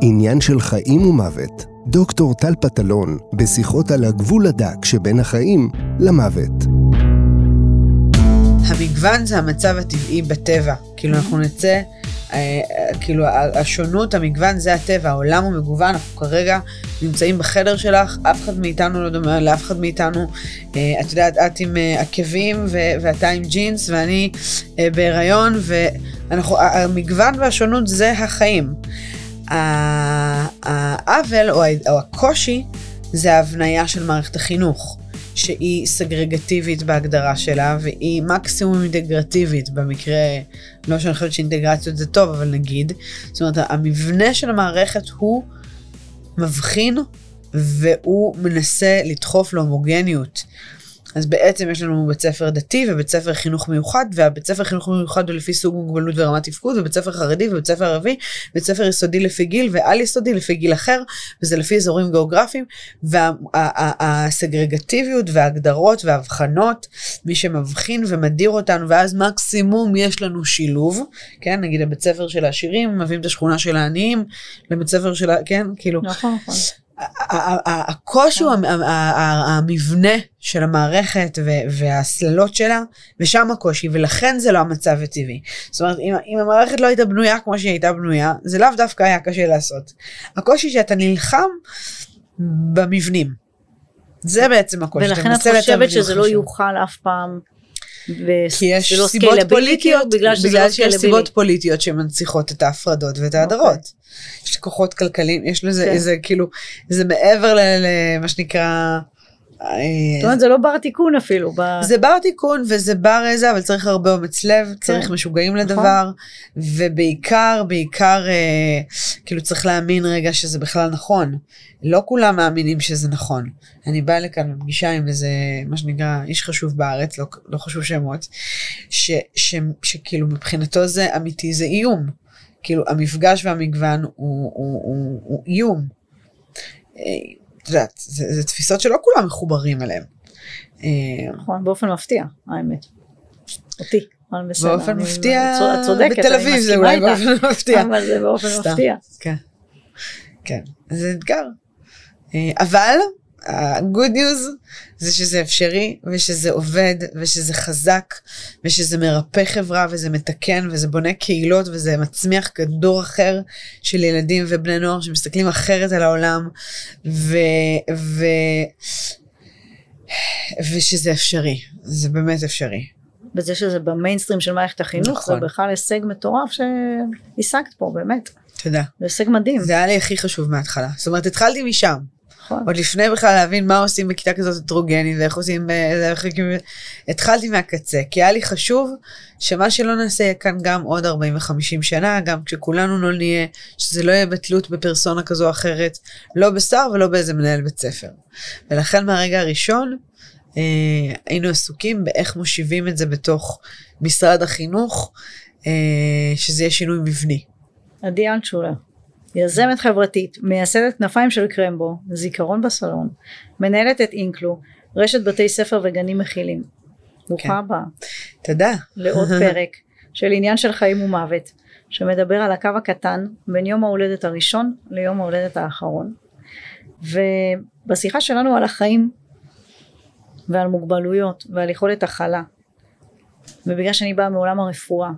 עניין של חיים ומוות. דוקטור טל פטלון, בשיחות על הגבול הדק שבין החיים למוות. המגוון זה המצב הטבעי בטבע. כאילו אנחנו נצא, אה, כאילו השונות, המגוון זה הטבע, העולם הוא מגוון, אנחנו כרגע נמצאים בחדר שלך, אף אחד מאיתנו לא דומה לאף אחד מאיתנו. אה, את יודעת, את עם אה, עקבים ואתה עם ג'ינס ואני בהיריון, והמגוון והשונות זה החיים. העוול או הקושי זה ההבניה של מערכת החינוך. שהיא סגרגטיבית בהגדרה שלה, והיא מקסימום אינטגרטיבית במקרה, לא שאני חושבת שאינטגרציות זה טוב, אבל נגיד. זאת אומרת, המבנה של המערכת הוא מבחין, והוא מנסה לדחוף להומוגניות. אז בעצם יש לנו בית ספר דתי ובית ספר חינוך מיוחד, והבית ספר חינוך מיוחד הוא לפי סוג מוגבלות ורמת תפקוד, ובית ספר חרדי ובית ספר ערבי, בית ספר יסודי לפי גיל ועל יסודי לפי גיל אחר, וזה לפי אזורים גיאוגרפיים, והסגרגטיביות וההגדרות וההבחנות, מי שמבחין ומדיר אותנו, ואז מקסימום יש לנו שילוב, כן, נגיד הבית ספר של העשירים, מביאים את השכונה של העניים, לבית ספר של ה... כן, כאילו. נכון, נכון. הקושי הוא המבנה של המערכת וההסללות שלה, ושם הקושי, ולכן זה לא המצב הטבעי. זאת אומרת, אם, אם המערכת לא הייתה בנויה כמו שהיא הייתה בנויה, זה לאו דווקא היה קשה לעשות. הקושי שאתה נלחם במבנים. זה בעצם הקושי. ולכן את חושבת שזה לא יוכל אף פעם כי יש סיבות פוליטיות, בגלל, בגלל לא שיש סיבות פוליטיות שמנציחות את ההפרדות ואת ההדרות. Okay. אוקיי. יש כוחות כלכליים, יש לזה okay. כן. איזה כאילו, זה מעבר למה שנקרא... אה, זאת אומרת זה לא בר תיקון אפילו. זה בר תיקון וזה בר איזה אבל צריך הרבה אומץ לב כן. צריך משוגעים נכון. לדבר ובעיקר בעיקר אה, כאילו צריך להאמין רגע שזה בכלל נכון לא כולם מאמינים שזה נכון אני באה לכאן בפגישה עם איזה מה שנקרא איש חשוב בארץ לא, לא חשוב שמות ש, ש, שכאילו מבחינתו זה אמיתי זה איום כאילו המפגש והמגוון הוא, הוא, הוא, הוא, הוא איום. את יודעת, זה, זה תפיסות שלא כולם מחוברים אליהן. אה, נכון, באופן מפתיע, האמת. אותי. באופן מפתיע, בתל אביב זה אולי באופן מפתיע. אבל זה באופן מפתיע. כן, כן, זה אתגר. אה, אבל ה-good news זה שזה אפשרי ושזה עובד ושזה חזק ושזה מרפא חברה וזה מתקן וזה בונה קהילות וזה מצמיח כדור אחר של ילדים ובני נוער שמסתכלים אחרת על העולם ו... ו... ושזה אפשרי, זה באמת אפשרי. בזה שזה במיינסטרים של מערכת החינוך, נכון. זה בכלל הישג מטורף שהשגת פה, באמת. תודה. זה הישג מדהים. זה היה לי הכי חשוב מההתחלה. זאת אומרת, התחלתי משם. נכון. עוד לפני בכלל להבין מה עושים בכיתה כזאת הטרוגנית ואיך עושים, אה, איך, התחלתי מהקצה, כי היה לי חשוב שמה שלא נעשה יהיה כאן גם עוד 40 ו-50 שנה, גם כשכולנו לא נהיה, שזה לא יהיה בתלות בפרסונה כזו או אחרת, לא בשר ולא באיזה מנהל בית ספר. ולכן מהרגע הראשון, אה, היינו עסוקים באיך מושיבים את זה בתוך משרד החינוך, אה, שזה יהיה שינוי מבני. עדי אלטשולר. יזמת חברתית, מייסדת כנפיים של קרמבו, זיכרון בסלון, מנהלת את אינקלו, רשת בתי ספר וגנים מכילים. ברוכה כן. הבאה. תודה. לעוד פרק של עניין של חיים ומוות, שמדבר על הקו הקטן בין יום ההולדת הראשון ליום ההולדת האחרון. ובשיחה שלנו על החיים ועל מוגבלויות ועל יכולת הכלה, ובגלל שאני באה מעולם הרפואה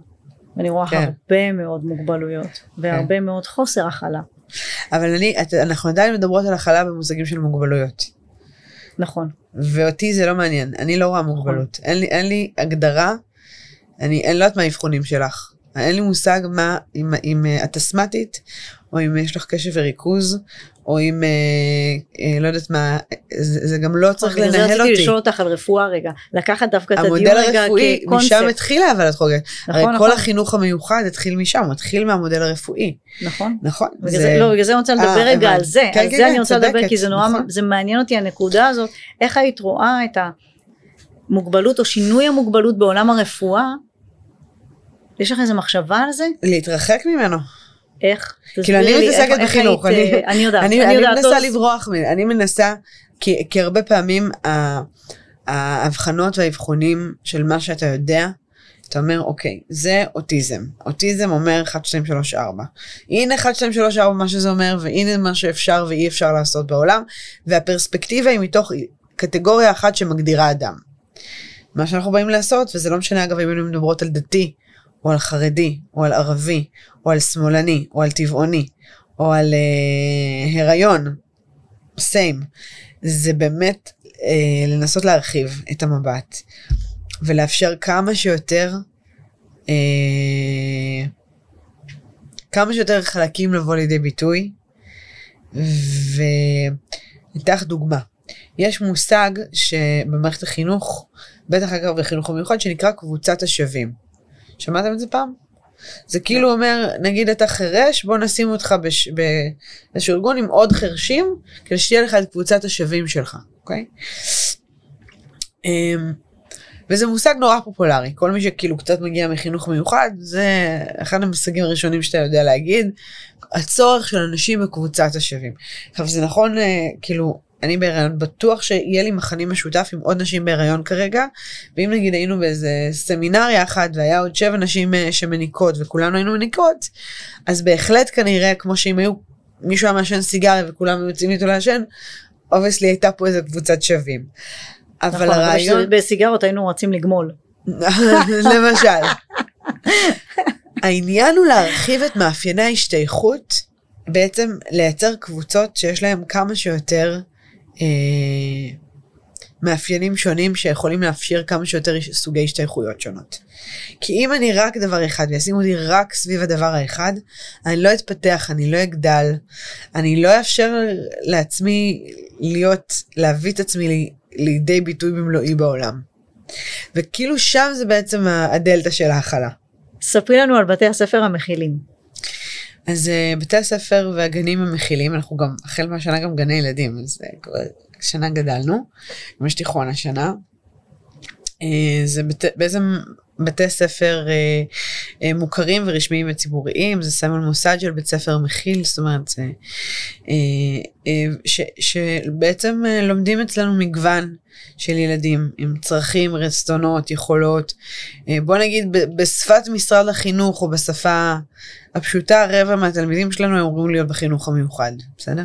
ואני רואה כן. הרבה מאוד מוגבלויות והרבה כן. מאוד חוסר הכלה. אבל אני, את, אנחנו עדיין מדברות על הכלה במושגים של מוגבלויות. נכון. ואותי זה לא מעניין, אני לא רואה מוגבלות. נכון. אין, לי, אין לי הגדרה, אני, אני לא יודעת מה האבחונים שלך. אין לי מושג מה, אם, אם את אסמטית, או אם יש לך קשב וריכוז, או אם, אה, אה, לא יודעת מה, זה, זה גם לא צריך לנהל אותי. בגלל זה רציתי לשאול אותך על רפואה רגע, לקחת דווקא את הדיון רגע כקונספט. המודל הרפואי, משם התחילה אבל את חוגגת. נכון, הרי נכון. כל החינוך המיוחד התחיל משם, הוא התחיל מהמודל הרפואי. נכון. נכון. בגלל זה, לא, בגלל זה אני רוצה לדבר 아, אה, רגע על זה, כן, על כן, זה כן, אני רוצה צדקת, לדבר, כי זה נורא, נכון. זה מעניין אותי הנקודה הזאת, איך היית רואה את המוגבלות או שינוי המוגבלות בעולם הרפואה, יש לך איזה מחשבה על זה? להתרחק ממנו. איך? כאילו אני מתעסקת בחינוך, אני יודעת, אני מנסה לברוח אני מנסה, כי הרבה פעמים ההבחנות והאבחונים של מה שאתה יודע, אתה אומר, אוקיי, זה אוטיזם. אוטיזם אומר 1, 2, 3, 4. הנה 1, 2, 3, 4 מה שזה אומר, והנה מה שאפשר ואי אפשר לעשות בעולם, והפרספקטיבה היא מתוך קטגוריה אחת שמגדירה אדם. מה שאנחנו באים לעשות, וזה לא משנה אגב אם היינו מדברות על דתי, או על חרדי, או על ערבי, או על שמאלני, או על טבעוני, או על אה, הריון, סיים. זה באמת אה, לנסות להרחיב את המבט ולאפשר כמה שיותר אה, כמה שיותר חלקים לבוא לידי ביטוי. ואתן דוגמה. יש מושג שבמערכת החינוך, בטח אגב בחינוך המיוחד, שנקרא קבוצת השווים. שמעתם את זה פעם? זה כאילו אומר, נגיד אתה חירש, בוא נשים אותך. באיזשהו ארגון עם עוד חרשים, כדי שתהיה לך את קבוצת השווים שלך, אוקיי? אמ, וזה מושג נורא פופולרי, כל מי שכאילו קצת מגיע מחינוך מיוחד, זה אחד המושגים הראשונים שאתה יודע להגיד, הצורך של אנשים בקבוצת השווים. עכשיו זה נכון, אה, כאילו, אני בהיריון, בטוח שיהיה לי מכנים משותף עם עוד נשים בהיריון כרגע, ואם נגיד היינו באיזה סמינריה אחת והיה עוד שבע נשים אה, שמניקות וכולנו היינו מניקות, אז בהחלט כנראה, כמו שאם היו, מישהו היה מעשן סיגריה וכולם יוצאים איתו לעשן, obviously הייתה פה איזה קבוצת שווים. אבל נכון, הרעיון... בסיגרות היינו רוצים לגמול. למשל. העניין הוא להרחיב את מאפייני ההשתייכות, בעצם לייצר קבוצות שיש להם כמה שיותר אה, מאפיינים שונים שיכולים לאפשר כמה שיותר סוגי השתייכויות שונות. כי אם אני רק דבר אחד וישימו אותי רק סביב הדבר האחד, אני לא אתפתח, אני לא אגדל, אני לא אאפשר לעצמי להיות, להביא את עצמי לי, לידי ביטוי במלואי בעולם. וכאילו שם זה בעצם הדלתא של ההכלה. ספרי לנו על בתי הספר המכילים. אז uh, בתי הספר והגנים המכילים, אנחנו גם, החל מהשנה גם גני ילדים, אז uh, שנה גדלנו, גם יש תיכון השנה. Uh, זה בעצם בתי ספר uh, uh, מוכרים ורשמיים וציבוריים, זה סמל מוסד של בית ספר מכיל, זאת אומרת, זה, uh, uh, ש, שבעצם uh, לומדים אצלנו מגוון של ילדים עם צרכים, רצונות, יכולות. Uh, בוא נגיד בשפת משרד החינוך או בשפה הפשוטה, רבע מהתלמידים שלנו אמורים להיות בחינוך המיוחד, בסדר?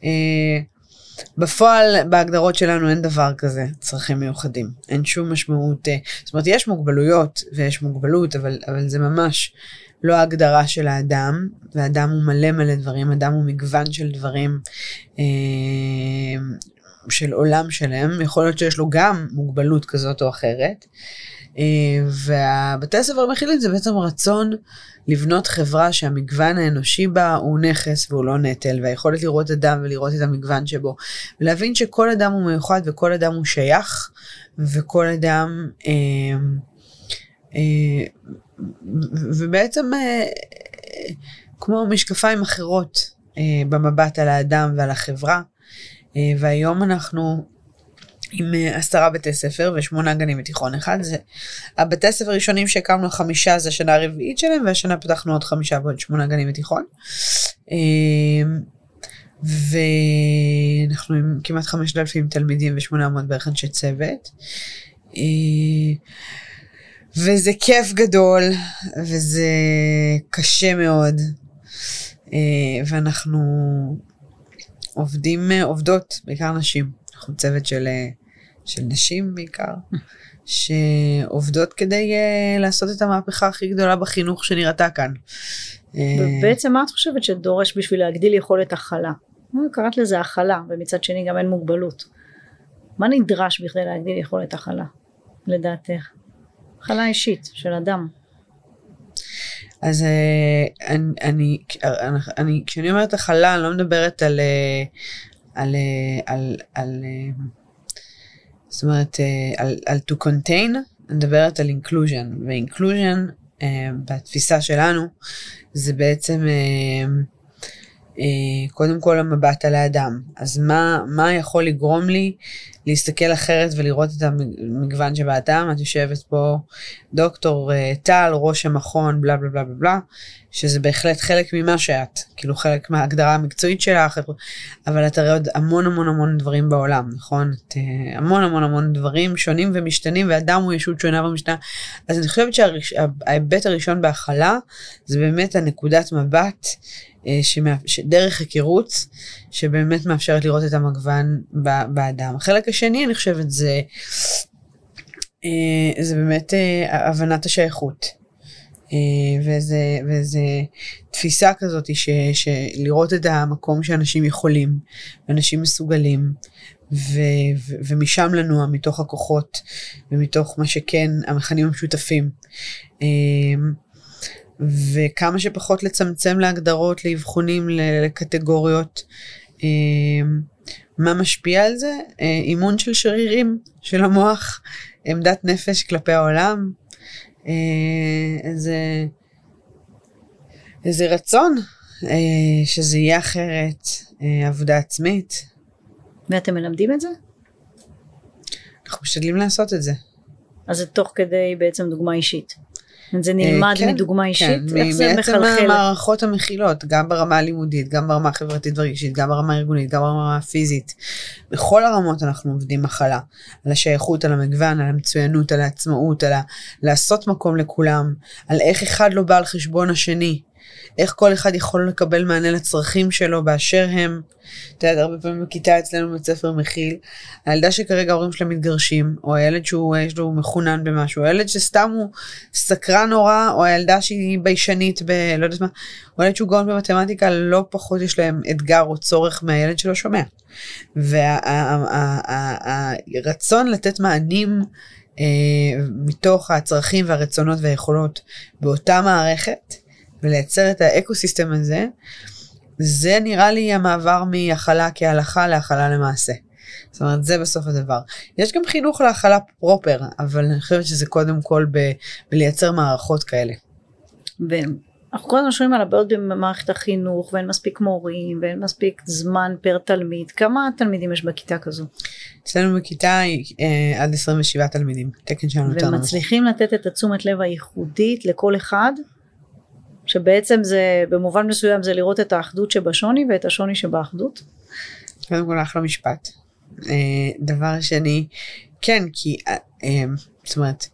Uh, בפועל בהגדרות שלנו אין דבר כזה צרכים מיוחדים. אין שום משמעות זאת אומרת יש מוגבלויות ויש מוגבלות אבל אבל זה ממש לא ההגדרה של האדם ואדם הוא מלא מלא דברים אדם הוא מגוון של דברים אה, של עולם שלם. יכול להיות שיש לו גם מוגבלות כזאת או אחרת אה, והבתי הספר המכילים זה בעצם רצון לבנות חברה שהמגוון האנושי בה הוא נכס והוא לא נטל, והיכולת לראות אדם ולראות את המגוון שבו, ולהבין שכל אדם הוא מיוחד וכל אדם הוא שייך, וכל אדם, אה, אה, ובעצם אה, כמו משקפיים אחרות אה, במבט על האדם ועל החברה, אה, והיום אנחנו עם אה, עשרה בתי ספר ושמונה גנים ותיכון אחד. זה הבתי הספר הראשונים שהקמנו חמישה זה השנה הרביעית שלהם והשנה פתחנו עוד חמישה ועוד שמונה גנים ותיכון. אמ, ואנחנו עם כמעט חמשת אלפים תלמידים ושמונה מאות בערך אנשי צוות. אה, וזה כיף גדול וזה קשה מאוד אה, ואנחנו עובדים עובדות בעיקר נשים אנחנו צוות של, אה, של נשים בעיקר, שעובדות כדי uh, לעשות את המהפכה הכי גדולה בחינוך שנראתה כאן. ובעצם מה את חושבת שדורש בשביל להגדיל יכולת הכלה? קראת לזה הכלה, ומצד שני גם אין מוגבלות. מה נדרש בכדי להגדיל יכולת הכלה, לדעתך? הכלה אישית של אדם. אז אני, אני, אני, כשאני אומרת הכלה, אני לא מדברת על, על, אה, על, על אה, זאת אומרת, אה, על, על to contain, אני מדברת על inclusion, ו-inclusion בתפיסה שלנו זה בעצם קודם כל המבט על האדם. אז מה, מה יכול לגרום לי להסתכל אחרת ולראות את המגוון שבאדם. את יושבת פה דוקטור אה, טל, ראש המכון, בלה בלה בלה בלה בלה, שזה בהחלט חלק ממה שאת, כאילו חלק מההגדרה המקצועית שלך, אבל את הרי עוד המון המון המון דברים בעולם, נכון? את אה, המון המון המון דברים שונים ומשתנים, ואדם הוא ישות שונה ומשתנה. אז אני חושבת שההיבט הראשון בהכלה, זה באמת הנקודת מבט. אה, דרך היכרות שבאמת מאפשרת לראות את המגוון באדם. החלק השני אני חושבת זה, אה, זה באמת אה, הבנת השייכות. וזה, וזה תפיסה כזאת ש, שלראות את המקום שאנשים יכולים, ואנשים מסוגלים, ו, ו, ומשם לנוע מתוך הכוחות ומתוך מה שכן המכנים המשותפים. וכמה שפחות לצמצם להגדרות, לאבחונים, לקטגוריות. אמ, מה משפיע על זה? אה, אימון של שרירים של המוח, עמדת נפש כלפי העולם, אה, איזה, איזה רצון אה, שזה יהיה אחרת, עבודה עצמית. ואתם מלמדים את זה? אנחנו משתדלים לעשות את זה. אז זה תוך כדי בעצם דוגמה אישית. זה נלמד כן, מדוגמה כן, אישית? כן, איך זה מחלחל? מעצם המערכות המכילות, גם ברמה הלימודית, גם ברמה החברתית והרגשית, גם ברמה הארגונית, גם ברמה הפיזית. בכל הרמות אנחנו עובדים מחלה. על השייכות, על המגוון, על המצוינות, על העצמאות, על ה... לעשות מקום לכולם, על איך אחד לא בא על חשבון השני. איך כל אחד יכול לקבל מענה לצרכים שלו באשר הם. את יודעת, הרבה פעמים בכיתה אצלנו בבית ספר מכיל, הילדה שכרגע ההורים שלה מתגרשים, או הילד שהוא יש לו מחונן במשהו, הילד שסתם הוא סקרן נורא, או הילדה שהיא ביישנית ב... לא יודעת מה, או הילד שהוא גאון במתמטיקה, לא פחות יש להם אתגר או צורך מהילד שלא שומע. והרצון לתת מענים אה, מתוך הצרכים והרצונות והיכולות באותה מערכת, ולייצר את ה ecosystem הזה, זה נראה לי המעבר מהכלה כהלכה להכלה למעשה. זאת אומרת, זה בסוף הדבר. יש גם חינוך להכלה proper, אבל אני חושבת שזה קודם כל ב- בלייצר מערכות כאלה. אנחנו כל הזמן שומעים על הבעיות במערכת החינוך, ואין מספיק מורים, ואין מספיק זמן פר תלמיד. כמה תלמידים יש בכיתה כזו? אצלנו בכיתה אה, עד 27 תלמידים, תקן שלנו יותר נמוך. ומצליחים לתת את התשומת לב הייחודית לכל אחד? שבעצם זה במובן מסוים זה לראות את האחדות שבשוני ואת השוני שבאחדות. קודם כל אחלה משפט. אה, דבר שני, כן, כי אה, אה, זאת אומרת,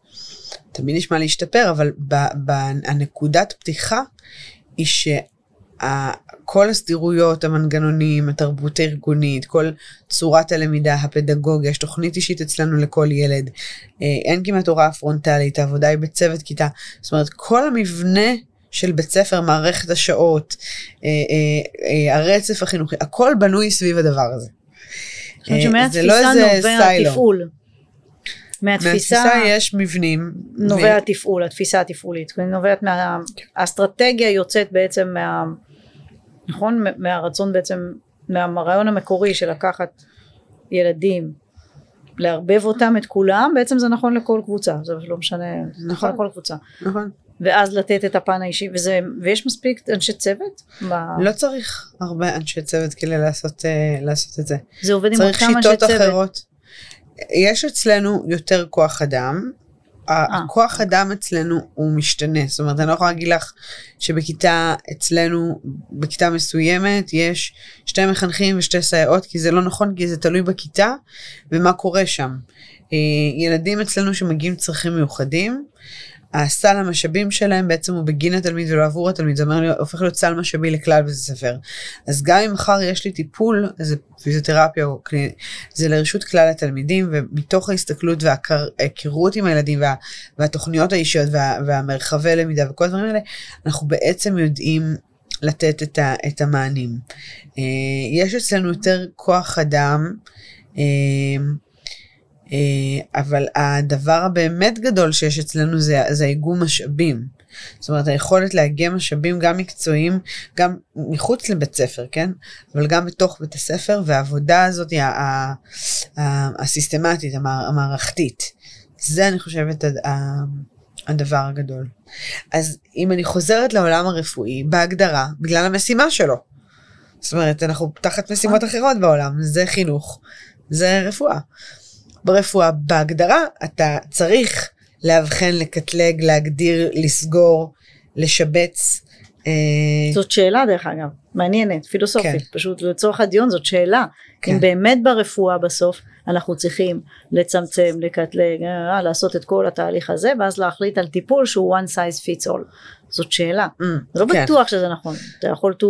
תמיד נשמע להשתפר, אבל הנקודת פתיחה היא שכל הסדירויות, המנגנונים, התרבות הארגונית, כל צורת הלמידה, הפדגוגיה, יש תוכנית אישית אצלנו לכל ילד, אין כמעט הוראה פרונטלית, העבודה היא בצוות כיתה, זאת אומרת כל המבנה של בית ספר, מערכת השעות, אה, אה, אה, הרצף החינוכי, הכל בנוי סביב הדבר הזה. זה לא איזה סיילו. מהתפיסה, מהתפיסה יש מבנים. נובע התפעול, התפיסה התפעולית. נובעת מה... האסטרטגיה יוצאת בעצם מה... נכון? מהרצון בעצם, מהרעיון המקורי של לקחת ילדים, לערבב אותם את כולם, בעצם זה נכון לכל קבוצה, זה לא משנה, נכון לכל קבוצה. נכון. ואז לתת את הפן האישי וזה ויש מספיק אנשי צוות? ב... לא צריך הרבה אנשי צוות כדי לעשות, uh, לעשות את זה. זה עובד עם אותם אנשי צוות. צריך שיטות אחרות. יש אצלנו יותר כוח אדם. אה, הכוח אדם אצלנו הוא משתנה, זאת אומרת אני לא יכולה להגיד לך שבכיתה אצלנו, בכיתה מסוימת יש שתי מחנכים ושתי סייעות כי זה לא נכון כי זה תלוי בכיתה ומה קורה שם. אה, ילדים אצלנו שמגיעים צרכים מיוחדים, הסל המשאבים שלהם בעצם הוא בגין התלמיד ולא עבור התלמיד, זה אומר, הופך להיות סל משאבי לכלל בית הספר. אז גם אם מחר יש לי טיפול, איזה פיזיותרפיה. זה לרשות כלל התלמידים, ומתוך ההסתכלות וההיכרות עם הילדים וה... והתוכניות האישיות וה... והמרחבי למידה וכל הדברים האלה, אנחנו בעצם יודעים לתת את, ה... את המענים. אה, יש אצלנו יותר כוח אדם. אה, אבל הדבר הבאמת גדול שיש אצלנו זה, זה איגום משאבים. זאת אומרת היכולת לאגם משאבים גם מקצועיים, גם מחוץ לבית ספר, כן? אבל גם בתוך בית הספר, והעבודה הזאת היא הסיסטמטית, המערכתית. זה אני חושבת הדבר הגדול. אז אם אני חוזרת לעולם הרפואי, בהגדרה, בגלל המשימה שלו. זאת אומרת, אנחנו תחת משימות אחרות בעולם, זה חינוך, זה רפואה. ברפואה בהגדרה אתה צריך לאבחן, לקטלג, להגדיר, לסגור, לשבץ. אה, זאת שאלה דרך אגב, מעניינת, פילוסופית, כן. פשוט לצורך הדיון זאת שאלה. כן. אם באמת ברפואה בסוף אנחנו צריכים לצמצם, לקטלג, אה, לעשות את כל התהליך הזה, ואז להחליט על טיפול שהוא one size fits all. זאת שאלה. Mm, לא כן. בטוח שזה נכון. אתה יכול to...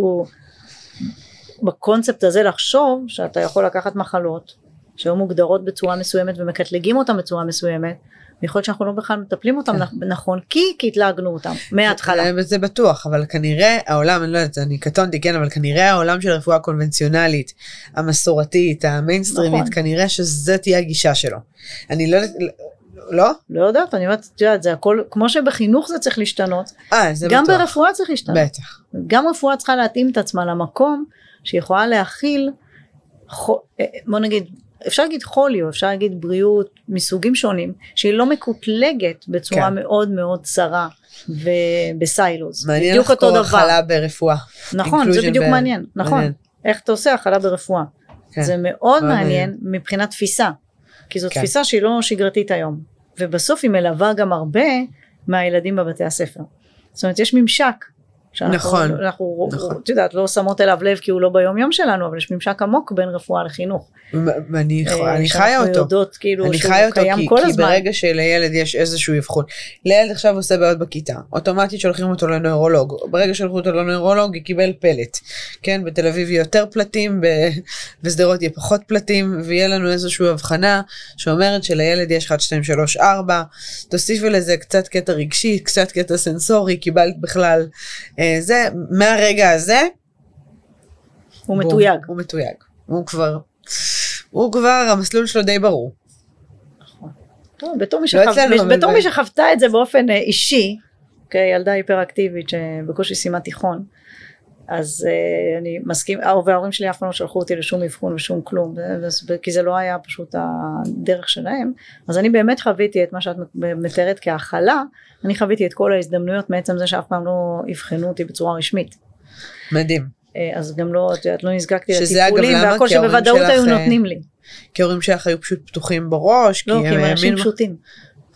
בקונספט הזה לחשוב שאתה יכול לקחת מחלות שהיו מוגדרות בצורה מסוימת ומקטלגים אותן בצורה מסוימת ויכול להיות שאנחנו לא בכלל מטפלים אותם כן. נכון כי כי התלהגנו אותם מההתחלה. זה בטוח אבל כנראה העולם אני לא יודעת אני קטונתי כן אבל כנראה העולם של הרפואה הקונבנציונלית המסורתית המיינסטרימית נכון. כנראה שזה תהיה הגישה שלו. אני לא לא? לא יודעת, אני אומרת, את יודעת, זה הכל, כמו שבחינוך זה צריך להשתנות, 아, אה, זה גם בטוח. ברפואה צריך להשתנות. בטח. גם רפואה צריכה להתאים את עצמה למקום שהיא יכולה להכיל, אה, בוא נגיד, אפשר להגיד חולי או אפשר להגיד בריאות מסוגים שונים שהיא לא מקוטלגת בצורה כן. מאוד מאוד צרה ובסיילוז. מעניין לחקור הכלה ברפואה. נכון זה בדיוק ב... מעניין נכון מעניין. איך אתה עושה הכלה ברפואה. כן. זה מאוד מעניין, מעניין מבחינת תפיסה כי זו כן. תפיסה שהיא לא שגרתית היום ובסוף היא מלווה גם הרבה מהילדים בבתי הספר. זאת אומרת יש ממשק שאנחנו, נכון, אנחנו, נכון. את יודעת, לא שמות אליו לב כי הוא לא ביום יום שלנו, אבל יש ממשק עמוק בין רפואה לחינוך. ואני אה, אני חיה אותו. יודעות כאילו אני חיה אותו כי, כי ברגע שלילד יש איזשהו אבחון, לילד עכשיו עושה בעיות בכיתה, אוטומטית שולחים אותו לנוירולוג, ברגע שהלכו אותו לנוירולוג היא קיבל פלט, כן, בתל אביב יהיה יותר פלטים, בשדרות יהיה פחות פלטים, ויהיה לנו איזושהי הבחנה שאומרת שלילד יש 1, 2, 3, 4, תוסיפי לזה קצת קטע רגשי, קצת קטע סנסורי, קיבלת בכלל אה, זה, מהרגע הזה, הוא מתויג. הוא מתויג. הוא כבר הוא כבר, המסלול שלו די ברור. נכון. בתור מי, לא שחו... בתור מי שחוותה את זה באופן אה, אישי, כילדה היפראקטיבית שבקושי סיימה תיכון, אז uh, אני מסכים, וההורים שלי אף פעם לא שלחו אותי לשום אבחון ושום כלום, כי זה לא היה פשוט הדרך שלהם, אז אני באמת חוויתי את מה שאת מתארת כהכלה, אני חוויתי את כל ההזדמנויות מעצם זה שאף פעם לא אבחנו אותי בצורה רשמית. מדהים. אה, אז גם לא, את יודעת, לא נזקקתי לטיפולים, והכל שבוודאות היו נותנים לי. כי ההורים שלך היו פשוט פתוחים בראש, לא, כי הם אנשים פשוטים.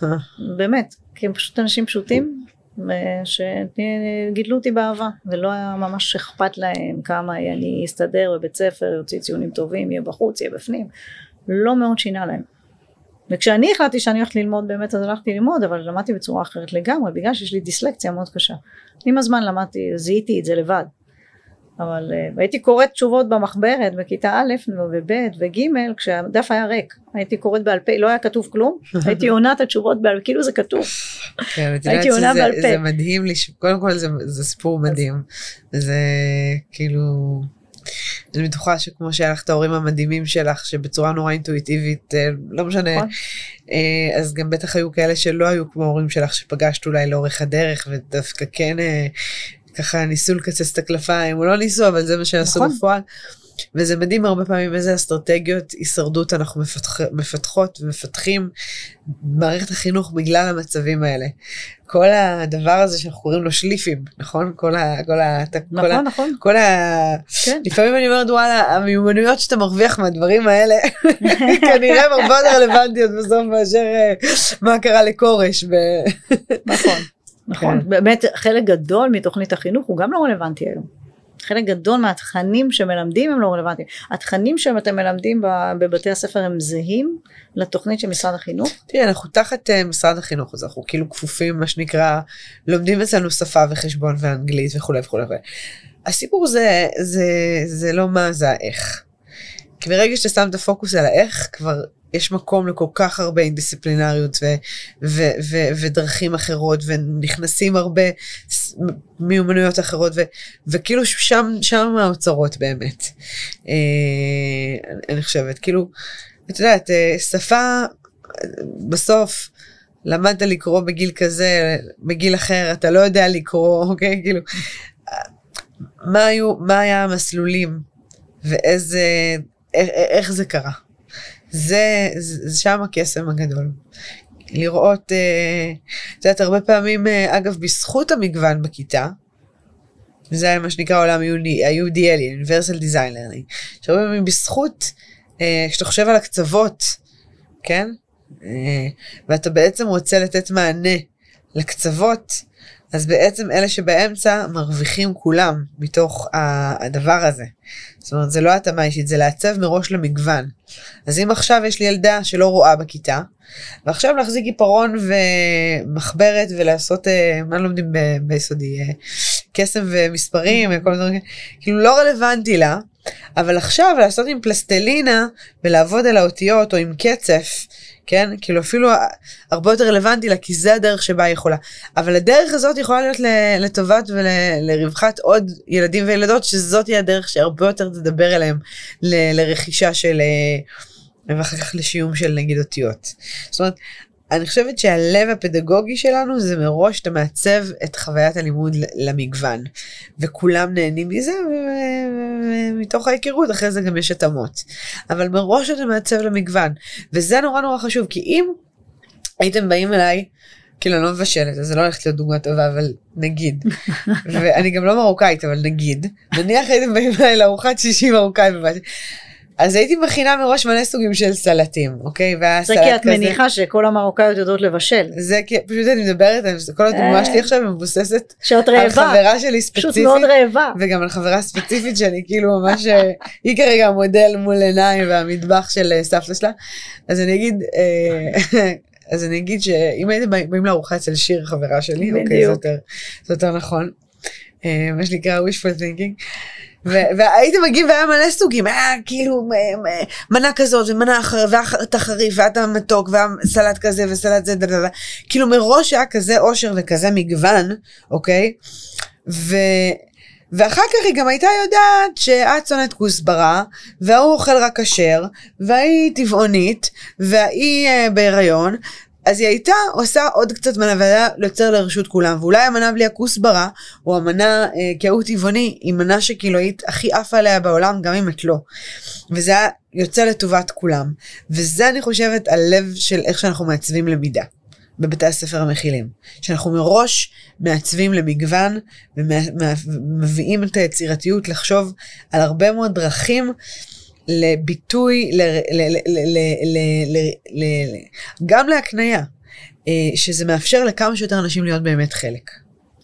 אה. באמת, כי הם פשוט אנשים פשוטים, שגידלו אותי באהבה, ולא היה ממש אכפת להם כמה אני אסתדר בבית ספר, יוציא ציונים טובים, יהיה בחוץ, יהיה בפנים. לא מאוד שינה להם. וכשאני החלטתי שאני הולכת ללמוד באמת אז הלכתי ללמוד אבל למדתי בצורה אחרת לגמרי בגלל שיש לי דיסלקציה מאוד קשה. עם הזמן למדתי, זיהיתי את זה לבד. אבל uh, הייתי קוראת תשובות במחברת בכיתה א' וב' וג' כשהדף היה ריק הייתי קוראת בעל פה לא היה כתוב כלום הייתי עונה את התשובות בעל פה כאילו זה כתוב. כן, הייתי עונה בעל פה. זה מדהים לי קודם כל זה, זה סיפור מדהים זה כאילו אני בטוחה שכמו שהיה לך את ההורים המדהימים שלך שבצורה נורא אינטואיטיבית אה, לא משנה נכון. אה, אז גם בטח היו כאלה שלא היו כמו ההורים שלך שפגשת אולי לאורך הדרך ודווקא כן ככה ניסו לקצץ את הקלפיים, או לא ניסו, אבל זה מה שעשו נכון. בפועל. וזה מדהים הרבה פעמים איזה אסטרטגיות הישרדות אנחנו מפתח, מפתחות ומפתחים במערכת החינוך בגלל המצבים האלה. כל הדבר הזה שאנחנו קוראים לו שליפים, נכון? כל ה... כל ה... נכון, כל נכון. כל ה... כן. לפעמים אני אומרת וואלה, המיומנויות שאתה מרוויח מהדברים האלה כנראה הן הרבה יותר רלוונטיות בסוף מאשר אה, מה קרה לכורש. נכון. נכון, כן. באמת חלק גדול מתוכנית החינוך הוא גם לא רלוונטי היום. חלק גדול מהתכנים שמלמדים הם לא רלוונטיים. התכנים שאתם מלמדים בבתי הספר הם זהים לתוכנית של משרד החינוך? תראי, אנחנו תחת uh, משרד החינוך, אז אנחנו כאילו כפופים, מה שנקרא, לומדים אצלנו שפה וחשבון ואנגלית וכולי וכולי. הסיפור זה, זה, זה לא מה, זה האיך. כי ברגע שאתה שם את הפוקוס על האיך, כבר יש מקום לכל כך הרבה אינדיסציפלינריות ו- ו- ו- ודרכים אחרות ונכנסים הרבה מיומנויות אחרות ו- וכאילו שם שם האוצרות באמת אה, אני חושבת כאילו את יודעת אה, שפה בסוף למדת לקרוא בגיל כזה בגיל אחר אתה לא יודע לקרוא אוקיי כאילו מה היו מה היה המסלולים ואיזה איך, איך זה קרה. זה, זה שם הקסם הגדול. לראות, אה, את יודעת, הרבה פעמים, אה, אגב, בזכות המגוון בכיתה, היה מה שנקרא עולם ה-UDL, Universal Design Learning, שהרבה פעמים בזכות, אה, כשאתה חושב על הקצוות, כן? אה, ואתה בעצם רוצה לתת מענה לקצוות, אז בעצם אלה שבאמצע מרוויחים כולם מתוך הדבר הזה. זאת אומרת, זה לא התאמה אישית, זה לעצב מראש למגוון. אז אם עכשיו יש לי ילדה שלא רואה בכיתה, ועכשיו להחזיק עיפרון ומחברת ולעשות, אה, מה לומדים ביסודי? אה, קסם ומספרים וכל מיני דברים, כאילו לא רלוונטי לה, אבל עכשיו לעשות עם פלסטלינה ולעבוד על האותיות או עם קצף, כן? כאילו אפילו הרבה יותר רלוונטי לה, כי זה הדרך שבה היא יכולה. אבל הדרך הזאת יכולה להיות לטובת ולרווחת עוד ילדים וילדות, שזאת היא הדרך שהרבה יותר תדבר אליהם ל- לרכישה של... אה, ואחר כך לשיום של נגיד אותיות. זאת אומרת, אני חושבת שהלב הפדגוגי שלנו זה מראש אתה מעצב את חוויית הלימוד למגוון. וכולם נהנים מזה ומתוך ההיכרות אחרי זה גם יש התאמות. אבל מראש אתה מעצב למגוון. וזה נורא נורא חשוב כי אם הייתם באים אליי כאילו אני לא מבשלת אז זה לא הולכת להיות דוגמה טובה אבל נגיד. ואני גם לא מרוקאית אבל נגיד. נניח הייתם באים אליי לארוחת שישי מרוקאית בבית אז הייתי מכינה מראש מלא סוגים של סלטים, אוקיי? זה כי את כזה... מניחה שכל המרוקאיות יודעות לבשל. זה כי פשוט אני מדברת, כל הדוגמה שלי עכשיו מבוססת על חברה שלי ספציפית. פשוט מאוד רעבה. וגם על חברה ספציפית שאני כאילו ממש, אה, היא כרגע המודל מול עיניים והמטבח של אה, סבתא שלה. אז אני אגיד, אה, אז אני אגיד שאם הייתם באים לארוחה אצל שיר חברה שלי, אוקיי, זה יותר נכון. מה שנקרא wishful thinking. והייתם מגיעים והיה מלא סוגים, היה כאילו מנה כזאת ומנה אחרת, ואת החריף ואת המתוק והסלט כזה וסלט זה, דדדה. כאילו מראש היה כזה אושר וכזה מגוון, אוקיי? ו... ואחר כך היא גם הייתה יודעת שאת שונאת כוסברה, וההוא אוכל רק כשר, והיא טבעונית, והיא uh, בהיריון, אז היא הייתה עושה עוד קצת מנה והיה יוצר לרשות כולם ואולי המנה בלי הכוסברה או המנה אה, כהות טבעוני היא מנה שכאילו היית הכי עפה עליה בעולם גם אם את לא. וזה היה יוצא לטובת כולם וזה אני חושבת הלב של איך שאנחנו מעצבים למידה. בבתי הספר המכילים, שאנחנו מראש מעצבים למגוון ומביאים את היצירתיות לחשוב על הרבה מאוד דרכים לביטוי, ל, ל, ל, ל, ל, ל, ל, ל, גם להקנייה, אה, שזה מאפשר לכמה שיותר אנשים להיות באמת חלק.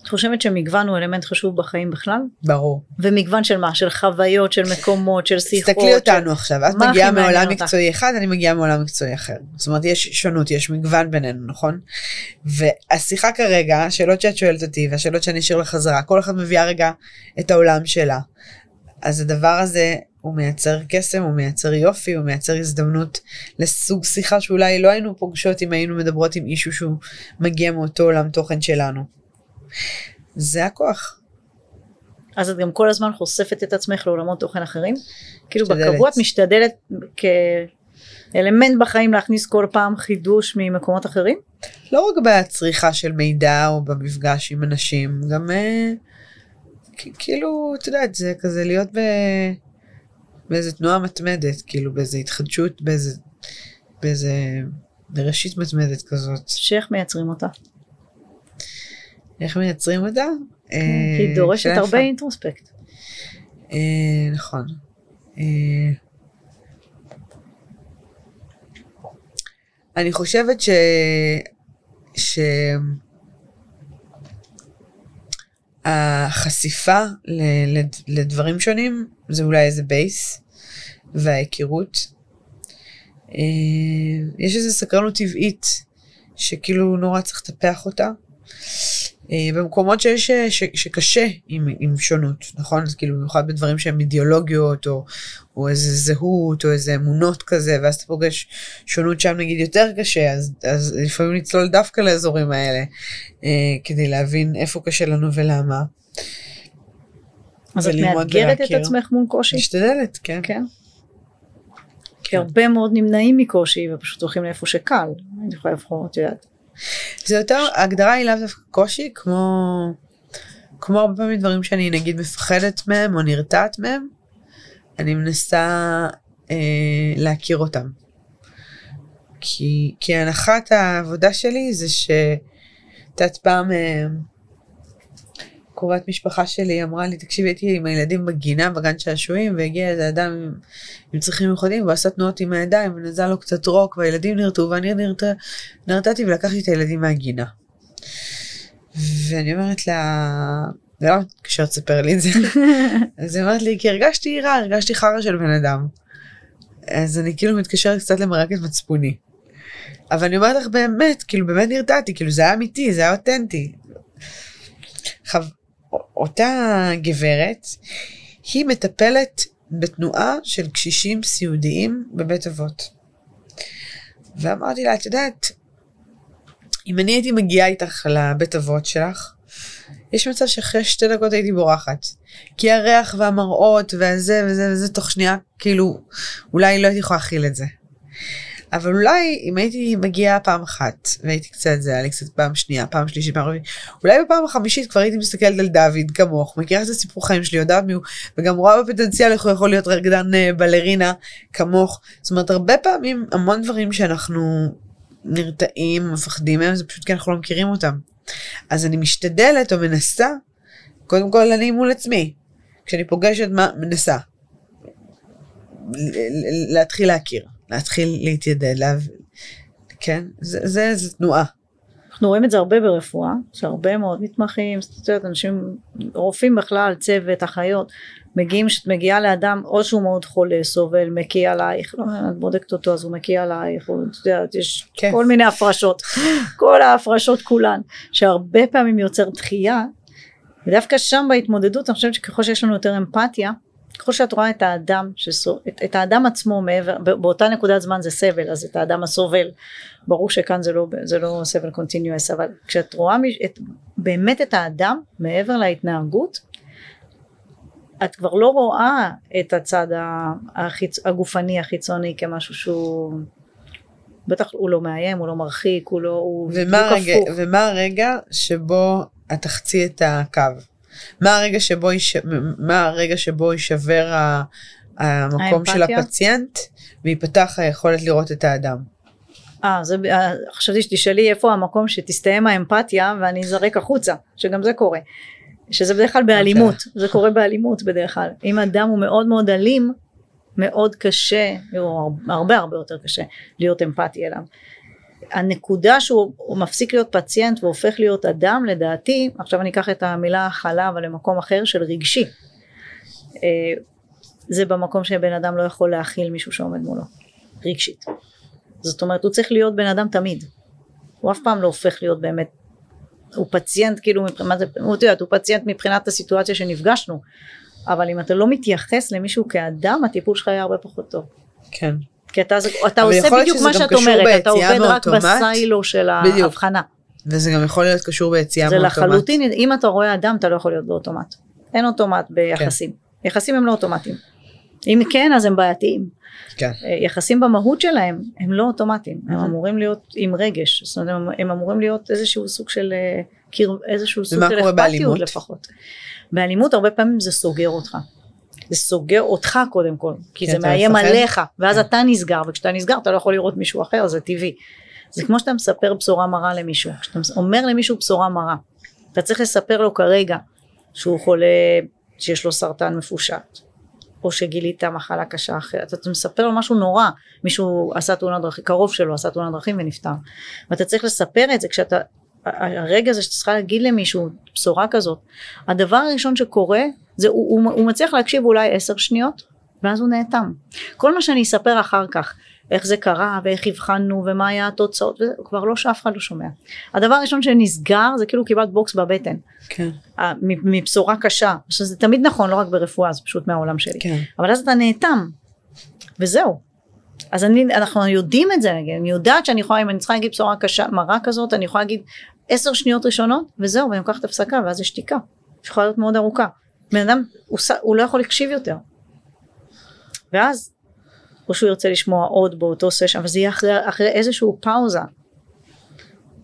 את חושבת שמגוון הוא אלמנט חשוב בחיים בכלל? ברור. ומגוון של מה? של חוויות, של מקומות, של שיחות? תסתכלי אותנו של... עכשיו, את מגיעה מעולם מקצועי אחד, אני מגיעה מעולם מקצועי אחר. זאת אומרת, יש שונות, יש מגוון בינינו, נכון? והשיחה כרגע, השאלות שאת שואלת אותי והשאלות שאני אשאיר לחזרה, כל אחד מביאה רגע את העולם שלה. אז הדבר הזה הוא מייצר קסם, הוא מייצר יופי, הוא מייצר הזדמנות לסוג שיחה שאולי לא היינו פוגשות אם היינו מדברות עם מישהו שהוא מגיע מאותו עולם תוכן שלנו. זה הכוח. אז את גם כל הזמן חושפת את עצמך לעולמות תוכן אחרים? כאילו בקבוע את משתדלת כאלמנט בחיים להכניס כל פעם חידוש ממקומות אחרים? לא רק בצריכה של מידע או במפגש עם אנשים, גם אה, כאילו, את יודעת, זה כזה להיות ב... באיזה תנועה מתמדת, כאילו באיזה התחדשות, באיזה, באיזה ראשית מתמדת כזאת. שאיך מייצרים אותה? איך מייצרים אותה? כן, היא אה, דורשת הרבה אינטרוספקט. אה, נכון. אה, אני חושבת ש... ש... החשיפה לדברים שונים זה אולי איזה בייס וההיכרות. אה, יש איזו סקרנות טבעית שכאילו נורא צריך לטפח אותה. אה, במקומות שיש, ש, שקשה עם, עם שונות, נכון? אז כאילו במיוחד בדברים שהם אידיאולוגיות או, או איזה זהות או איזה אמונות כזה, ואז אתה פוגש שונות שם נגיד יותר קשה, אז, אז לפעמים נצלול דווקא לאזורים האלה אה, כדי להבין איפה קשה לנו ולמה. אז את מאתגרת את עצמך מול קושי? משתדלת, כן. כן. כי הרבה מאוד נמנעים מקושי ופשוט הולכים לאיפה שקל. אני יכולה לבחור, את יודעת. זה יותר, ההגדרה היא לאו דווקא קושי, כמו, כמו הרבה פעמים דברים שאני נגיד מפחדת מהם או נרתעת מהם, אני מנסה אה, להכיר אותם. כי, כי הנחת העבודה שלי זה שאת יודעת פעם אה, קרובת משפחה שלי אמרה לי, תקשיבי, הייתי עם הילדים בגינה בגן שעשועים, והגיע איזה אדם עם, עם צרכים מיוחדים, והוא עשה תנועות עם הידיים, ונזל לו קצת רוק, והילדים נרתעו, ואני נרתע, נרתעתי ולקחתי את הילדים מהגינה. ואני אומרת לה, זה לא מתקשר תספר לי את זה. אז היא אומרת לי, כי הרגשתי רע, הרגשתי חרא של בן אדם. אז אני כאילו מתקשרת קצת למרקת מצפוני. אבל אני אומרת לך באמת, כאילו באמת נרתעתי, כאילו זה היה אמיתי, זה היה אותנטי. חו... אותה גברת, היא מטפלת בתנועה של קשישים סיעודיים בבית אבות. ואמרתי לה, את יודעת, אם אני הייתי מגיעה איתך לבית אבות שלך, יש מצב שאחרי שתי דקות הייתי בורחת. כי הריח והמראות והזה וזה וזה תוך שנייה, כאילו, אולי לא הייתי יכולה להכיל את זה. אבל אולי אם הייתי מגיעה פעם אחת והייתי קצת זה היה לי קצת פעם שנייה פעם שלישית פעם רביעית אולי בפעם החמישית כבר הייתי מסתכלת על דוד כמוך מכירה את הסיפור חיים שלי יודעת מי הוא וגם רואה בפוטנציאל איך הוא יכול להיות רקדן אה, בלרינה כמוך. זאת אומרת הרבה פעמים המון דברים שאנחנו נרתעים מפחדים מהם זה פשוט כי אנחנו לא מכירים אותם. אז אני משתדלת או מנסה קודם כל אני מול עצמי כשאני פוגשת מה מנסה להתחיל להכיר להתחיל להתיידד, לה... כן? זה, זה, זה תנועה. אנחנו רואים את זה הרבה ברפואה, שהרבה מאוד מתמחים, אומרת, אנשים, רופאים בכלל, צוות, אחיות, מגיעים, שאת מגיעה לאדם, או שהוא מאוד חולה, סובל, מקיא עלייך, לא, את בודקת אותו אז הוא מקיא עלייך, או, את יודעת, יש כן. כל מיני הפרשות, כל ההפרשות כולן, שהרבה פעמים יוצר דחייה, ודווקא שם בהתמודדות, אני חושבת שככל שיש לנו יותר אמפתיה, ככל שאת רואה את האדם, שסו, את, את האדם עצמו מעבר, באותה נקודת זמן זה סבל, אז את האדם הסובל, ברור שכאן זה לא, זה לא סבל קונטיניואס, אבל כשאת רואה את, באמת את האדם מעבר להתנהגות, את כבר לא רואה את הצד החיצ, הגופני החיצוני כמשהו שהוא בטח הוא לא מאיים, הוא לא מרחיק, הוא לא, הוא ומה הרגע, ומה הרגע שבו את תחצי את הקו? מה הרגע שבו, יש, מה הרגע שבו יישבר המקום האמפתיה? של הפציינט ויפתח היכולת לראות את האדם. אה, זה, אה, חשבתי שתשאלי איפה המקום שתסתיים האמפתיה ואני אזרק החוצה, שגם זה קורה. שזה בדרך כלל באלימות, okay. זה קורה באלימות בדרך כלל. אם אדם הוא מאוד מאוד אלים, מאוד קשה, או הרבה הרבה יותר קשה, להיות אמפתי אליו. הנקודה שהוא מפסיק להיות פציינט והופך להיות אדם לדעתי עכשיו אני אקח את המילה הכלה אבל למקום אחר של רגשי. אה, זה במקום שבן אדם לא יכול להכיל מישהו שעומד מולו רגשית. זאת אומרת הוא צריך להיות בן אדם תמיד. הוא אף פעם לא הופך להיות באמת הוא פציינט כאילו מבחינת הוא, יודעת, הוא פציינט מבחינת הסיטואציה שנפגשנו. אבל אם אתה לא מתייחס למישהו כאדם הטיפול שלך יהיה הרבה פחות טוב. כן כי אתה, אתה עושה בדיוק מה שאת אומרת, אתה עובד רק בסיילו של ההבחנה. וזה גם יכול להיות קשור ביציאה מאוטומט. זה לחלוטין, אם אתה רואה אדם אתה לא יכול להיות באוטומט. אין אוטומט ביחסים. כן. יחסים הם לא אוטומטיים. אם כן אז הם בעייתיים. כן. אה, יחסים במהות שלהם הם לא אוטומטיים, הם אמורים להיות עם רגש, זאת אומרת הם, הם אמורים להיות איזשהו סוג של, אה, איזשהו סוג של אכפתיות לפחות. באלימות הרבה פעמים זה סוגר אותך. זה סוגר אותך קודם כל, כי זה מאיים עליך, ואז כן. אתה נסגר, וכשאתה נסגר אתה לא יכול לראות מישהו אחר, זה טבעי. זה כמו שאתה מספר בשורה מרה למישהו, כשאתה אומר למישהו בשורה מרה, אתה צריך לספר לו כרגע שהוא חולה, שיש לו סרטן מפושט, או שגילית מחלה קשה אחרת, אתה מספר לו משהו נורא, מישהו עשה תאונת דרכים, קרוב שלו עשה תאונת דרכים ונפטר, ואתה צריך לספר את זה כשאתה, הרגע הזה שאתה צריכה להגיד למישהו בשורה כזאת, הדבר הראשון שקורה זה, הוא, הוא, הוא מצליח להקשיב אולי עשר שניות ואז הוא נאטם. כל מה שאני אספר אחר כך, איך זה קרה ואיך הבחנו ומה היה התוצאות, וזה כבר לא שאף אחד לא שומע. הדבר הראשון שנסגר זה כאילו קיבלת בוקס בבטן. כן. מבשורה קשה, שזה תמיד נכון לא רק ברפואה זה פשוט מהעולם שלי. כן. אבל אז אתה נאטם וזהו. אז אני, אנחנו יודעים את זה, אני יודעת שאני יכולה, אם אני צריכה להגיד בשורה קשה, מרה כזאת, אני יכולה להגיד עשר שניות ראשונות וזהו ואני לוקחת הפסקה ואז יש שתיקה שיכולה להיות מאוד ארוכה בן אדם הוא, הוא לא יכול להקשיב יותר. ואז או שהוא ירצה לשמוע עוד באותו סשן אבל זה יהיה אחרי, אחרי איזשהו פאוזה.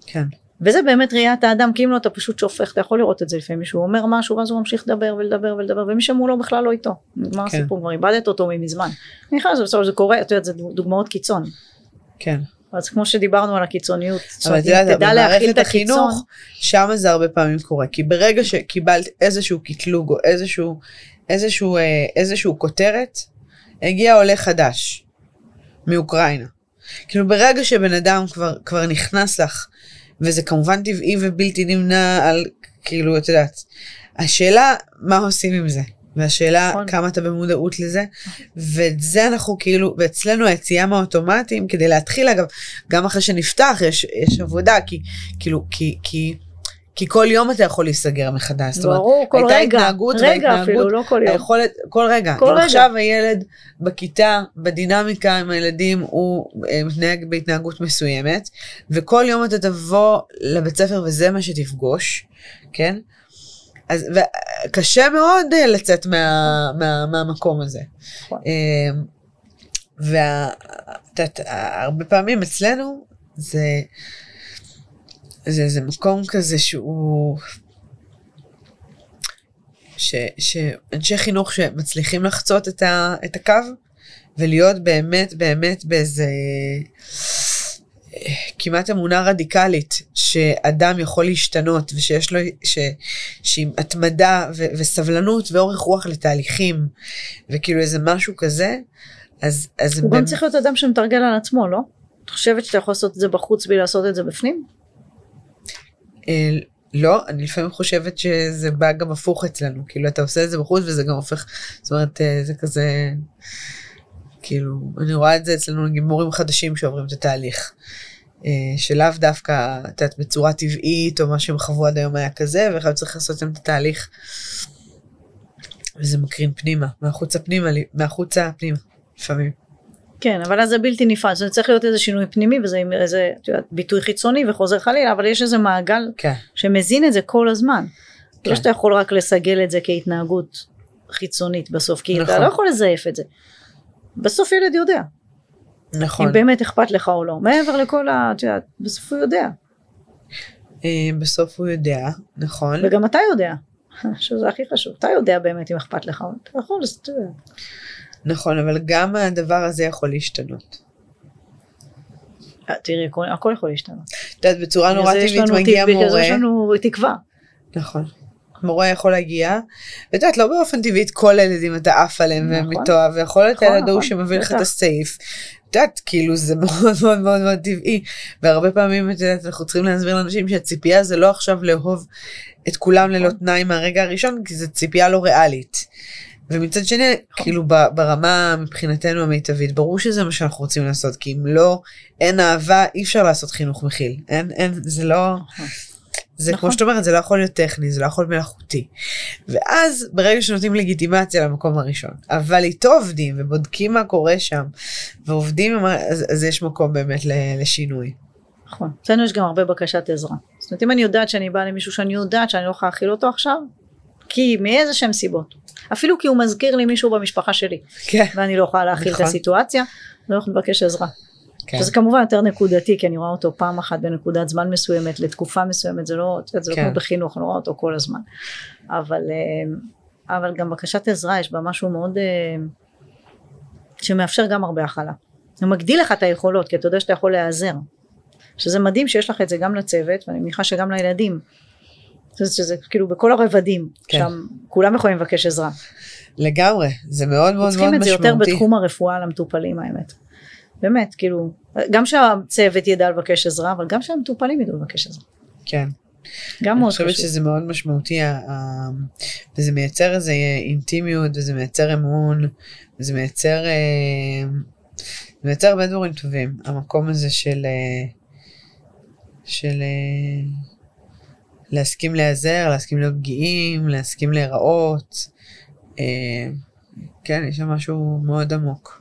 כן. וזה באמת ראיית האדם כי אם לא אתה פשוט שופך אתה יכול לראות את זה לפעמים מישהו אומר משהו ואז הוא ממשיך לדבר ולדבר ולדבר ומי שמולו בכלל לא איתו. נגמר כן. הסיפור? כבר איבדת אותו מזמן אני חייבת בסוף זה קורה את יודעת זה דוגמאות קיצון. כן אז כמו שדיברנו על הקיצוניות, אבל את יודעת, במערכת החינוך, שם זה הרבה פעמים קורה, כי ברגע שקיבלת איזשהו קטלוג או איזשהו, איזשהו, אה, איזשהו כותרת, הגיע עולה חדש מאוקראינה. כאילו ברגע שבן אדם כבר, כבר נכנס לך, וזה כמובן טבעי ובלתי נמנע על, כאילו, את יודעת, השאלה מה עושים עם זה. והשאלה נכון. כמה אתה במודעות לזה, ואת זה אנחנו כאילו, ואצלנו היציאה מהאוטומטים, כדי להתחיל אגב, גם אחרי שנפתח יש, יש עבודה, כי כאילו, כי, כי, כי כל יום אתה יכול להיסגר מחדש. ברור, כל רגע, התנהגות רגע אפילו, לא כל יום. היכולת, כל רגע. כל אם רגע. עכשיו הילד בכיתה, בדינמיקה עם הילדים, הוא אה, מתנהג בהתנהגות מסוימת, וכל יום אתה תבוא לבית ספר וזה מה שתפגוש, כן? אז קשה מאוד אה, לצאת מה, מה, מהמקום הזה. נכון. אמ, והרבה פעמים אצלנו זה, זה, זה מקום כזה שהוא, ש, שאנשי חינוך שמצליחים לחצות את, ה, את הקו ולהיות באמת באמת באיזה כמעט אמונה רדיקלית שאדם יכול להשתנות ושיש לו, ש, שעם התמדה ו, וסבלנות ואורך רוח לתהליכים וכאילו איזה משהו כזה, אז... אז הוא גם צריך להיות אדם שמתרגל על עצמו, לא? את חושבת שאתה יכול לעשות את זה בחוץ בלי לעשות את זה בפנים? אה, לא, אני לפעמים חושבת שזה בא גם הפוך אצלנו, כאילו אתה עושה את זה בחוץ וזה גם הופך, זאת אומרת אה, זה כזה, כאילו, אני רואה את זה אצלנו עם מורים חדשים שעוברים את התהליך. אה, שלאו דווקא, את יודעת, בצורה טבעית, או מה שהם חוו עד היום היה כזה, ואחר צריך לעשות להם את התהליך. וזה מקרין פנימה, מהחוצה פנימה, מהחוצה פנימה, לפעמים. כן, אבל אז זה בלתי נפרד, זה צריך להיות איזה שינוי פנימי, וזה עם איזה יודעת, ביטוי חיצוני וחוזר חלילה, אבל יש איזה מעגל כן. שמזין את זה כל הזמן. כן. לא שאתה יכול רק לסגל את זה כהתנהגות חיצונית בסוף, כי נכון. אתה לא יכול לזייף את זה. בסוף ילד יודע. נכון. אם באמת אכפת לך או לא. מעבר לכל ה... את יודעת, בסוף הוא יודע. אה, בסוף הוא יודע, נכון. וגם אתה יודע, שזה הכי חשוב. אתה יודע באמת אם אכפת לך או לא. אתה יכול, אז אתה יודע. נכון, אבל גם הדבר הזה יכול להשתנות. אה, תראי, הכל יכול להשתנות. את יודעת, בצורה נורא טבעית מגיע מורה. בגלל זה יש לנו תקווה. נכון. מורה יכול להגיע, ואת יודעת, לא באופן טבעי את כל הילדים אתה עף עליהם והם נכון. מתואב, ויכול להיות הילד ההוא נכון, שמביא לך את הסעיף. את יודעת, כאילו זה מאוד מאוד מאוד מאוד טבעי, והרבה פעמים את יודעת, אנחנו צריכים להסביר לאנשים שהציפייה זה לא עכשיו לאהוב את כולם ללא נכון. תנאי מהרגע הראשון, כי זו ציפייה לא ריאלית. ומצד שני, כאילו ברמה מבחינתנו המיטבית, ברור שזה מה שאנחנו רוצים לעשות, כי אם לא, אין אהבה, אי אפשר לעשות חינוך מכיל. אין, אין, זה לא... זה נכון. כמו שאת אומרת, זה לא יכול להיות טכני, זה לא יכול להיות מלאכותי. ואז ברגע שנותנים לגיטימציה למקום הראשון, אבל איתו עובדים ובודקים מה קורה שם, ועובדים, אז, אז יש מקום באמת לשינוי. נכון. אצלנו יש גם הרבה בקשת עזרה. זאת אומרת, אם אני יודעת שאני באה למישהו שאני יודעת שאני לא יכולה להכיל אותו עכשיו, כי מאיזה שהם סיבות. אפילו כי הוא מזכיר לי מישהו במשפחה שלי. כן. ואני לא יכולה להכיל נכון. את הסיטואציה, לא יכולה לבקש עזרה. כן. שזה כמובן יותר נקודתי כי אני רואה אותו פעם אחת בנקודת זמן מסוימת לתקופה מסוימת זה לא, זה לא כן. לא כמו בחינוך אני רואה אותו כל הזמן. אבל, אה, אבל גם בקשת עזרה יש בה משהו מאוד אה, שמאפשר גם הרבה הכלה. זה מגדיל לך את היכולות כי אתה יודע שאתה יכול להיעזר. שזה מדהים שיש לך את זה גם לצוות ואני מניחה שגם לילדים. שזה, שזה כאילו בכל הרבדים כן. שם כולם יכולים לבקש עזרה. לגמרי זה מאוד מאוד מאוד משמעותי צריכים את זה יותר בתחום הרפואה למטופלים האמת באמת, כאילו, גם שהצוות ידע לבקש עזרה, אבל גם שהמטופלים ידעו לבקש עזרה. כן. גם מאוד חשוב. אני חושבת שזה מאוד משמעותי, וזה מייצר איזה אינטימיות, וזה מייצר אמון, וזה מייצר, אה, מייצר הרבה דברים טובים. המקום הזה של, אה, של אה, להסכים להיעזר, להסכים להיות פגיעים, להסכים להיראות. כן, יש שם משהו מאוד עמוק.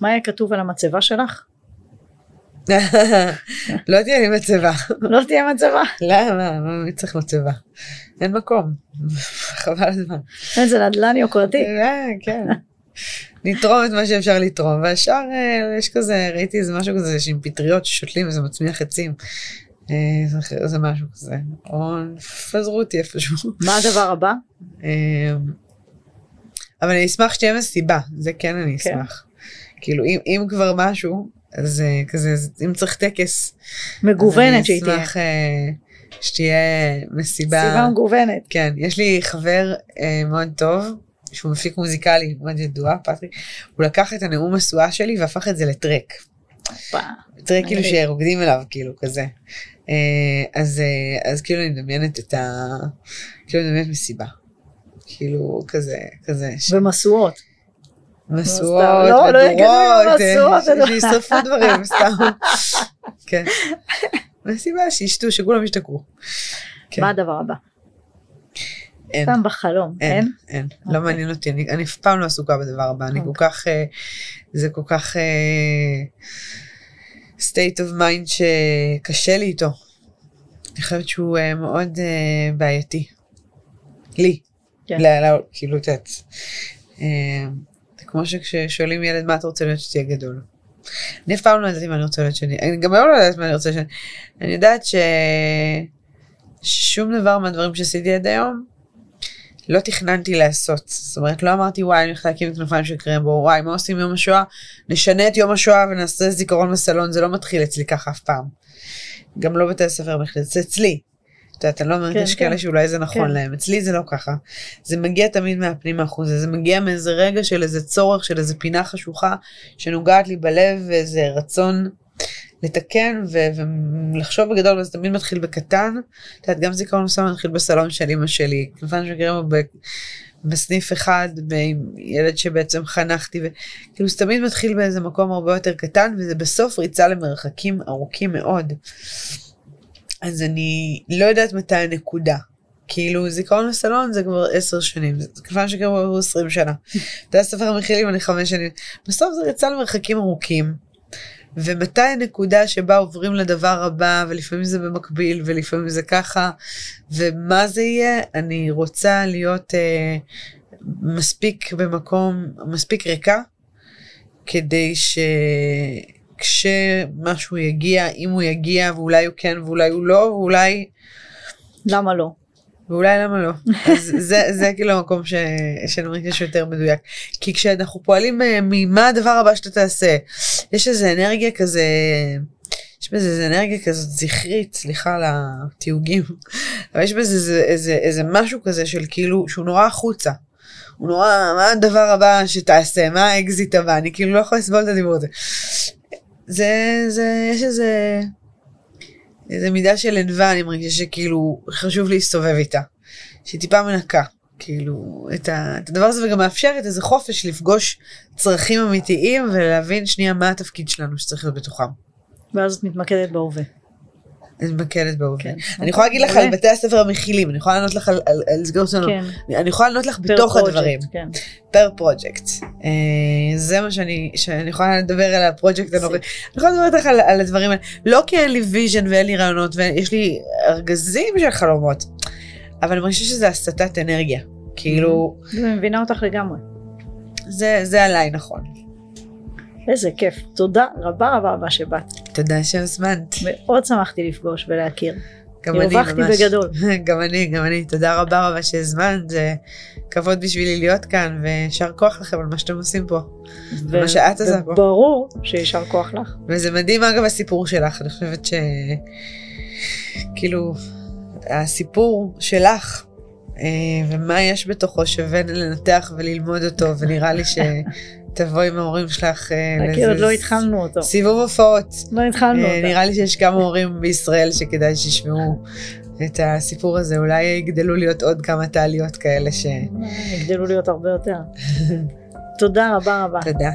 מה היה כתוב על המצבה שלך? לא תהיה לי מצבה. לא תהיה מצבה? למה? מי צריך מצבה? אין מקום. חבל הזמן. זה נדל"ן יוקרתי. אה, כן. נתרום את מה שאפשר לתרום, והשאר אה, יש כזה, ראיתי איזה משהו כזה עם פטריות ששותלים וזה מצמיח עצים. אה, זה משהו כזה, או פזרו אותי איפשהו. מה הדבר הבא? אבל אני אשמח שתהיה מסיבה, זה כן אני כן. אשמח. כאילו אם, אם כבר משהו, אז אה, כזה, אם צריך טקס. מגוונת שהיא תהיה. אני אשמח שתהיה מסיבה. מסיבה מגוונת. כן, יש לי חבר מאוד טוב, שהוא מפיק מוזיקלי מאוד ידוע, פטריק, הוא לקח את הנאום משואה שלי והפך את זה לטרק. טרק כאילו שרוקדים אליו, כאילו כזה. אז, אז כאילו אני מדמיינת את ה... כאילו אני מדמיינת מסיבה. כאילו כזה, כזה. ומשואות. משואות, מדורות, שישרפו דברים, סתם. כן. מסיבה שישתו, שכולם ישתקו. כן. מה הדבר הבא? אין. פעם בחלום, אין? אין, אין. לא אוקיי. מעניין אותי, אני אף פעם לא עסוקה בדבר הבא, אני כל אוקיי. כך, אה, זה כל כך אה, state of mind שקשה לי איתו. אני חושבת שהוא אה, מאוד בעייתי. לי. כן. כאילו, את יודעת. כמו שכששואלים ילד מה אתה רוצה להיות שתהיה גדול. אני אף פעם לא ידעתי מה אני רוצה להיות שאני, אני גם היום לא יודעת מה אני רוצה שאני, אני יודעת ש... ששום דבר מהדברים שעשיתי עד היום לא תכננתי לעשות. זאת אומרת, לא אמרתי וואי, אני הולכת להקים כנפיים של קרמבו, וואי, מה עושים יום השואה? נשנה את יום השואה ונעשה זיכרון בסלון, זה לא מתחיל אצלי ככה אף פעם. גם לא בתי הספר בכלל, זה אצלי. את יודעת, אני לא אומרת, כן, יש כאלה כן. שאולי זה נכון כן. להם, אצלי זה לא ככה. זה מגיע תמיד מהפנים האחוז, זה מגיע מאיזה רגע של איזה צורך, של איזה פינה חשוכה, שנוגעת לי בלב, ואיזה רצון לתקן ו- ולחשוב בגדול, וזה תמיד מתחיל בקטן. את יודעת, גם זיכרון מסוים מתחיל בסלון של אמא שלי, כמובן שמכירים ב... בסניף אחד עם ילד שבעצם חנכתי וכאילו זה תמיד מתחיל באיזה מקום הרבה יותר קטן וזה בסוף ריצה למרחקים ארוכים מאוד. אז אני לא יודעת מתי הנקודה. כאילו זיכרון לסלון זה כבר עשר שנים, זה כמובן שכבר עברו עשרים שנה. בתי הספר המכילים אני חמש שנים. בסוף זה יצא למרחקים ארוכים. ומתי הנקודה שבה עוברים לדבר הבא, ולפעמים זה במקביל, ולפעמים זה ככה, ומה זה יהיה, אני רוצה להיות אה, מספיק במקום, מספיק ריקה, כדי ש... כשמשהו יגיע, אם הוא יגיע, ואולי הוא כן ואולי הוא לא, ואולי... למה לא? ואולי למה לא. אז זה, זה כאילו המקום ש... שאני מרגיש יותר מדויק. כי כשאנחנו פועלים אה, ממה הדבר הבא שאתה תעשה, יש איזה אנרגיה כזה, יש בזה איזה אנרגיה כזאת זכרית, סליחה על התיוגים, אבל יש בזה איזה, איזה, איזה משהו כזה של כאילו, שהוא נורא החוצה. הוא נורא, מה הדבר הבא שתעשה, מה האקזיט הבא, אני כאילו לא יכולה לסבול את הדיבור הזה. זה, זה, יש איזה, איזה מידה של ענווה, אני מרגישה שכאילו חשוב להסתובב איתה. שהיא טיפה מנקה, כאילו, את, ה, את הדבר הזה, וגם מאפשרת איזה חופש לפגוש צרכים אמיתיים ולהבין שנייה מה התפקיד שלנו שצריך להיות בתוכם. ואז את מתמקדת בהווה. אני מתמקדת בהווה. כן. אני יכולה להגיד לך על בתי הספר המכילים, אני יכולה לענות לך על, סגור שלנו, כן. אני יכולה לענות לך בתוך הדברים. כן. פר פרויקט. אה, זה מה שאני, שאני יכולה לדבר על הפרויקט הנורי. אני יכולה לדבר איתך על, הדברים האלה, לא כי אין לי vision ואין לי רעיונות ויש לי ארגזים של חלומות, אבל אני מרגישה שזה הסטת אנרגיה. כאילו... אני מבינה אותך לגמרי. זה עליי נכון. איזה כיף. תודה רבה רבה רבה שבאת. תודה שהזמנת. מאוד שמחתי לפגוש ולהכיר. גם אני ממש. הרווחתי בגדול. גם אני, גם אני. תודה רבה רבה שהזמנת. זה כבוד בשבילי להיות כאן, ויישר כוח לכם על מה שאתם עושים פה. ו- מה שאת עושה פה. ברור שיישר כוח לך. וזה מדהים אגב הסיפור שלך. אני חושבת ש... כאילו, הסיפור שלך, אה, ומה יש בתוכו שווה לנתח וללמוד אותו, ונראה לי ש... תבואי עם ההורים שלך. אה, כי עוד לא התחלנו אותו. סיבוב הופעות. לא התחלנו אה, אותו. נראה לי שיש כמה הורים בישראל שכדאי שישמעו את הסיפור הזה. אולי יגדלו להיות עוד כמה תעליות כאלה ש... יגדלו להיות הרבה יותר. תודה רבה רבה. תודה.